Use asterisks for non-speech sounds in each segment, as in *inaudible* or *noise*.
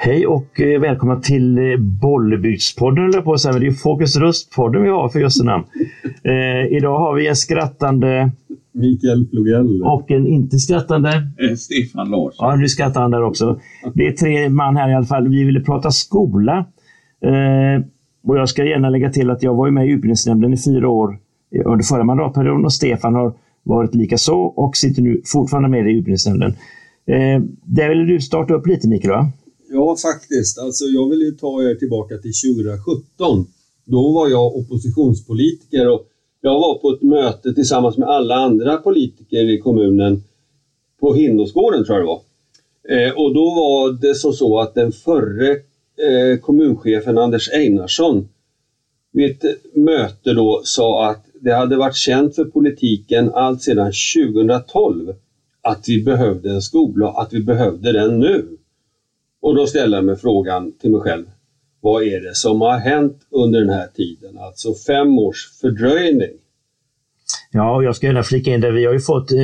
Hej och eh, välkomna till eh, Bollebygdspodden, eller på att säga. Det är Fokus Röst-podden vi har för just namn. Eh, idag har vi en skrattande Mikael Flogell. och en inte skrattande. Eh, Stefan Larsson. Ja, nu skrattar han där också. Det är tre man här i alla fall. Vi ville prata skola. Eh, och jag ska gärna lägga till att jag var med i utbildningsnämnden i fyra år under förra mandatperioden och Stefan har varit lika så och sitter nu fortfarande med i utbildningsnämnden. Eh, där vill du starta upp lite Mikael va? Ja, faktiskt. Alltså, jag vill ju ta er tillbaka till 2017. Då var jag oppositionspolitiker och jag var på ett möte tillsammans med alla andra politiker i kommunen på Hindåsgården tror jag det var. Eh, och då var det så, så att den förre eh, kommunchefen Anders Einarsson vid ett eh, möte då sa att det hade varit känt för politiken allt sedan 2012 att vi behövde en skola, att vi behövde den nu. Och då ställer jag mig frågan till mig själv. Vad är det som har hänt under den här tiden? Alltså fem års fördröjning. Ja, och jag ska gärna flika in där. Vi har ju fått eh,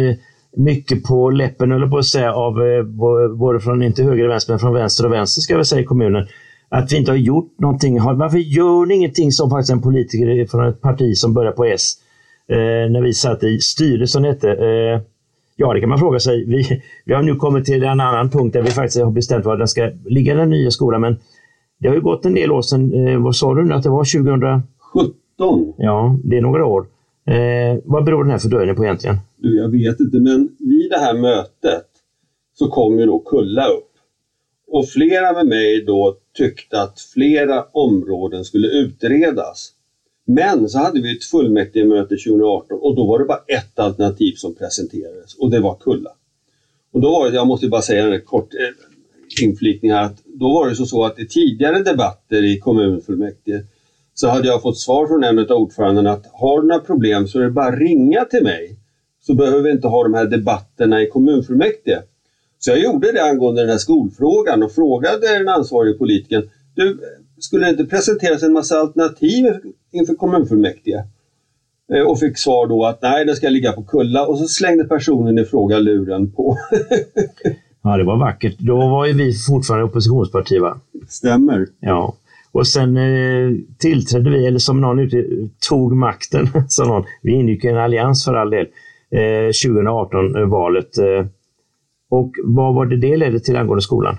mycket på läppen, eller på att säga, av eh, både från, inte höger och vänster, men från vänster och vänster ska vi säga i kommunen. Att vi inte har gjort någonting. Varför gör ni ingenting som faktiskt en politiker från ett parti som börjar på S, eh, när vi satt i styrelsen hette. Eh, Ja, det kan man fråga sig. Vi, vi har nu kommit till en annan punkt där vi faktiskt har bestämt var den ska ligga, den nya skolan. Men det har ju gått en del år sedan. Eh, vad sa du nu att det var 2017? Ja, det är några år. Eh, vad beror den här fördröjningen på egentligen? Du, jag vet inte, men vid det här mötet så kom ju då Kulla upp. Och flera med mig då tyckte att flera områden skulle utredas. Men så hade vi ett fullmäktigemöte 2018 och då var det bara ett alternativ som presenterades och det var Kulla. Och då var det, jag måste bara säga en kort eh, inflikning här, att då var det så, så att i tidigare debatter i kommunfullmäktige så hade jag fått svar från en av ordförandena att har du några problem så är det bara att ringa till mig så behöver vi inte ha de här debatterna i kommunfullmäktige. Så jag gjorde det angående den här skolfrågan och frågade den ansvarige politikern du, skulle det inte presenteras en massa alternativ inför kommunfullmäktige? Eh, och fick svar då att nej, det ska ligga på Kulla och så slängde personen i fråga luren på. *laughs* ja, det var vackert. Då var ju vi fortfarande oppositionsparti va? Stämmer. Ja. Och sen eh, tillträdde vi, eller som någon ute tog makten, *laughs* sa någon. Vi ingick i en allians för all del, eh, 2018-valet. Eh, och vad var det det ledde till angående skolan?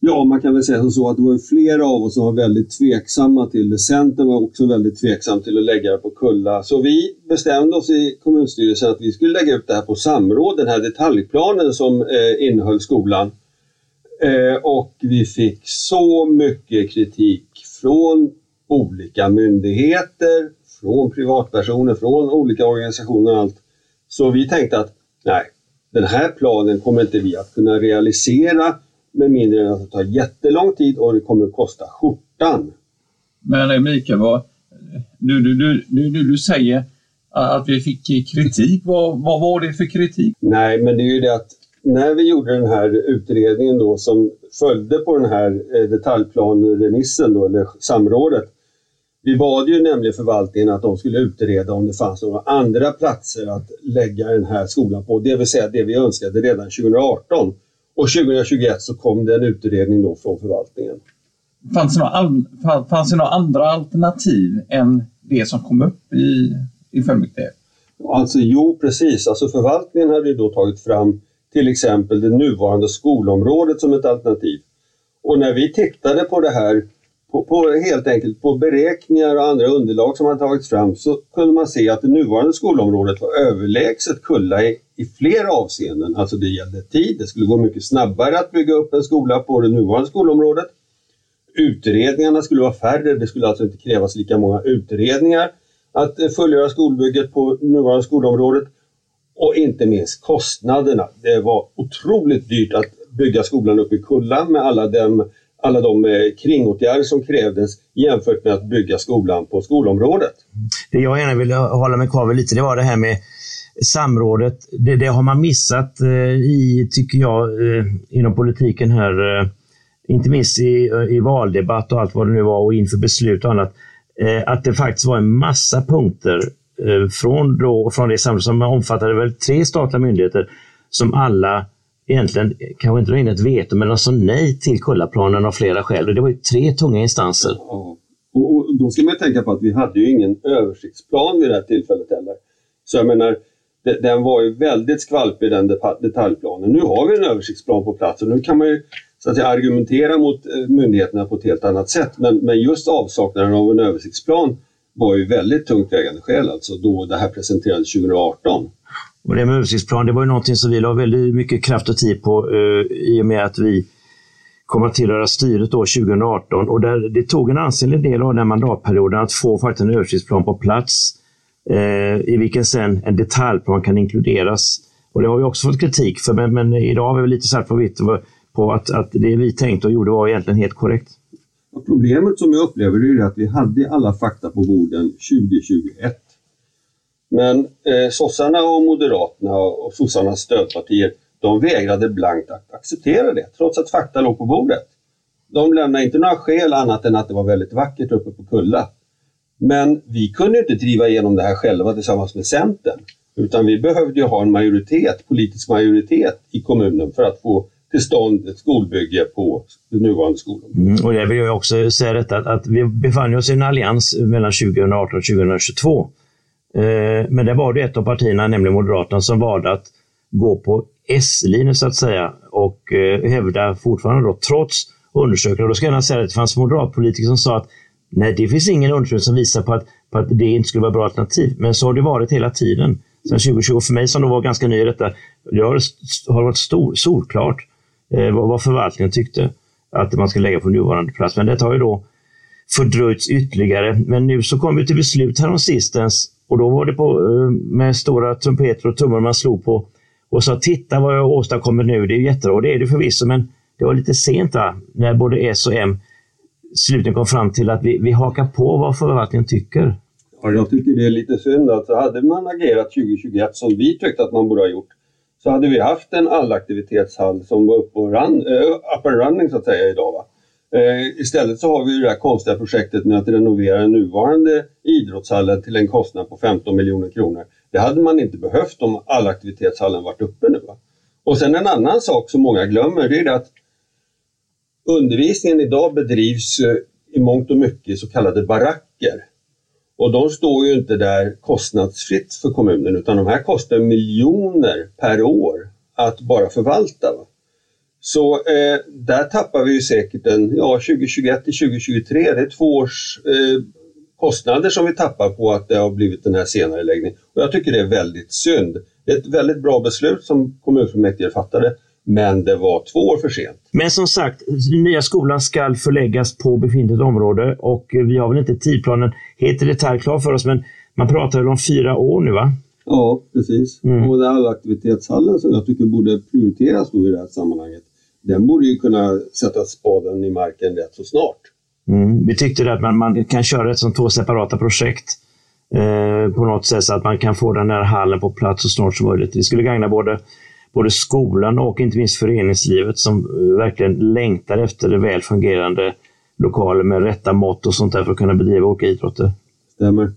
Ja, man kan väl säga så att det var flera av oss som var väldigt tveksamma till det. Centern var också väldigt tveksam till att lägga det på Kulla. Så vi bestämde oss i kommunstyrelsen att vi skulle lägga ut det här på samråd, den här detaljplanen som eh, innehöll skolan. Eh, och vi fick så mycket kritik från olika myndigheter, från privatpersoner, från olika organisationer och allt. Så vi tänkte att nej, den här planen kommer inte vi att kunna realisera med mindre än att det tar jättelång tid och det kommer att kosta skjortan. Men Mikael, vad, du, du, du, du, du säger att vi fick kritik. Vad, vad var det för kritik? Nej, men det är ju det att när vi gjorde den här utredningen då som följde på den här eh, detaljplanremissen då, eller samrådet. Vi bad ju nämligen förvaltningen att de skulle utreda om det fanns några andra platser att lägga den här skolan på, det vill säga det vi önskade redan 2018. Och 2021 så kom det en utredning då från förvaltningen. Fanns det några, fanns det några andra alternativ än det som kom upp i, i fullmäktige? Alltså jo, precis. Alltså förvaltningen hade ju då tagit fram till exempel det nuvarande skolområdet som ett alternativ. Och när vi tittade på det här, på, på, helt enkelt på beräkningar och andra underlag som hade tagits fram så kunde man se att det nuvarande skolområdet var överlägset Kulla i, i flera avseenden. Alltså det gällde tid, det skulle gå mycket snabbare att bygga upp en skola på det nuvarande skolområdet. Utredningarna skulle vara färre, det skulle alltså inte krävas lika många utredningar att eh, fullgöra skolbygget på nuvarande skolområdet. Och inte minst kostnaderna. Det var otroligt dyrt att bygga skolan uppe i Kulla med alla de, alla de eh, kringåtgärder som krävdes jämfört med att bygga skolan på skolområdet. Det jag gärna vill hålla mig kvar vid lite, det var det här med samrådet. Det, det har man missat eh, i, tycker jag, eh, inom politiken här. Inte minst i, i valdebatt och allt vad det nu var och inför beslut och annat. Att det faktiskt var en massa punkter från, då, från det samrådet som omfattade väl tre statliga myndigheter som alla egentligen, kanske inte in ett veto, men de sa nej till Kullaplanen av flera skäl. Och det var ju tre tunga instanser. Ja. Och, och då ska man tänka på att vi hade ju ingen översiktsplan vid det här tillfället heller. Så jag menar, det, den var ju väldigt skvalpig den detaljplanen. Nu har vi en översiktsplan på plats och nu kan man ju så att säga, argumentera mot eh, myndigheterna på ett helt annat sätt. Men, men just avsaknaden av en översiktsplan var ju väldigt tungt vägande skäl alltså då det här presenterades 2018. Och det med översiktsplan, det var ju någonting som vi la väldigt mycket kraft och tid på eh, i och med att vi kom att tillhöra styret då 2018 och där det tog en ansenlig del av den mandatperioden att få faktiskt en översiktsplan på plats eh, i vilken sen en detaljplan kan inkluderas. Och det har vi också fått kritik för, men, men idag har vi lite svart på vitt på att, att det vi tänkte och gjorde var egentligen helt korrekt. Och problemet som jag upplever är att vi hade alla fakta på borden 2021. Men eh, sossarna och moderaterna och sossarnas stödpartier de vägrade blankt att acceptera det trots att fakta låg på bordet. De lämnade inte några skäl annat än att det var väldigt vackert uppe på Kulla. Men vi kunde inte driva igenom det här själva tillsammans med Centern. Utan vi behövde ju ha en majoritet, politisk majoritet i kommunen för att få till stånd ett skolbygge på den nuvarande skolan. Mm, och jag vill också säga detta att vi befann oss i en allians mellan 2018 och 2022. Eh, men det var det ett av partierna, nämligen Moderaterna, som valde att gå på S-linjen så att säga och eh, hävda fortfarande då, trots undersökningar, då ska jag gärna säga att det fanns moderatpolitiker som sa att nej, det finns ingen undersökning som visar på att, på att det inte skulle vara bra alternativ. Men så har det varit hela tiden. Sen 2020, för mig som då var ganska ny i detta, det har, har varit stor, solklart eh, vad, vad förvaltningen tyckte att man ska lägga på nuvarande plats. Men det har ju då fördröjts ytterligare. Men nu så kom vi till beslut häromsistens och då var det på, eh, med stora trumpeter och trummor man slog på och sa titta vad jag åstadkommer nu. Det är jättebra och det är det förvisso men det var lite sent va? när både S och M slutligen kom fram till att vi, vi hakar på vad förvaltningen tycker. Ja, jag tycker det är lite synd. att hade man agerat 2021 som vi tyckte att man borde ha gjort så hade vi haft en allaktivitetshall som var uppe och run, uh, up and running så att säga idag. Va? Eh, istället så har vi det här konstiga projektet med att renovera den nuvarande idrottshallen till en kostnad på 15 miljoner kronor. Det hade man inte behövt om allaktivitetshallen varit uppe nu. Va? Och sen en annan sak som många glömmer det är att undervisningen idag bedrivs eh, i mångt och mycket i så kallade baracker. Och de står ju inte där kostnadsfritt för kommunen utan de här kostar miljoner per år att bara förvalta. Va? Så eh, där tappar vi ju säkert en, ja 2021 till 2023, det är två års eh, kostnader som vi tappar på att det har blivit den här senare läggningen. Och jag tycker det är väldigt synd. Det är ett väldigt bra beslut som kommunfullmäktige fattade men det var två år för sent. Men som sagt, nya skolan ska förläggas på befintligt område och vi har väl inte tidplanen helt i detalj klar för oss, men man pratar väl om fyra år nu va? Ja, precis. Mm. Och den allaktivitetshallen som jag tycker borde prioriteras då i det här sammanhanget, den borde ju kunna sätta spaden i marken rätt så snart. Mm. Vi tyckte att man, man kan köra det som två separata projekt eh, på något sätt så att man kan få den där hallen på plats så snart som möjligt. Det skulle gagna både både skolan och inte minst föreningslivet som eh, verkligen längtar efter väl fungerande lokaler med rätta mått och sånt där för att kunna bedriva olika idrotter. Stämmer.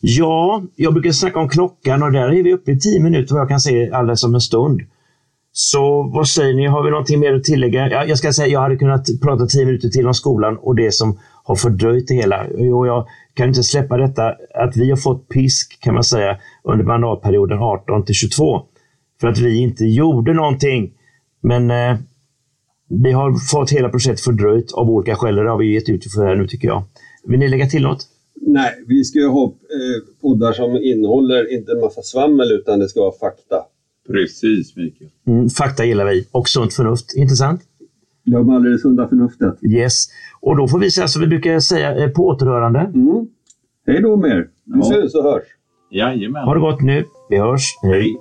Ja, jag brukar snacka om klockan och där är vi uppe i tio minuter vad jag kan se alldeles om en stund. Så vad säger ni, har vi någonting mer att tillägga? Jag ska säga, jag hade kunnat prata tio minuter till om skolan och det som har fördröjt det hela. Och jag kan inte släppa detta att vi har fått pisk kan man säga under mandatperioden 18 till 22 för att vi inte gjorde någonting. Men eh, vi har fått hela projektet fördröjt av olika skäl. Det har vi gett ut för här nu tycker jag. Vill ni lägga till något? Nej, vi ska ju ha eh, poddar som innehåller inte en massa svammel utan det ska vara fakta. Precis Mikael. Mm, fakta gillar vi. Och sunt förnuft. Intressant? Glöm aldrig det sunda förnuftet. Yes. Och då får vi säga som vi brukar säga eh, på återhörande. Mm. Hej då med er. Vi ja. syns och hörs. Jajamän. Ha det gott nu. Vi hörs. Hej.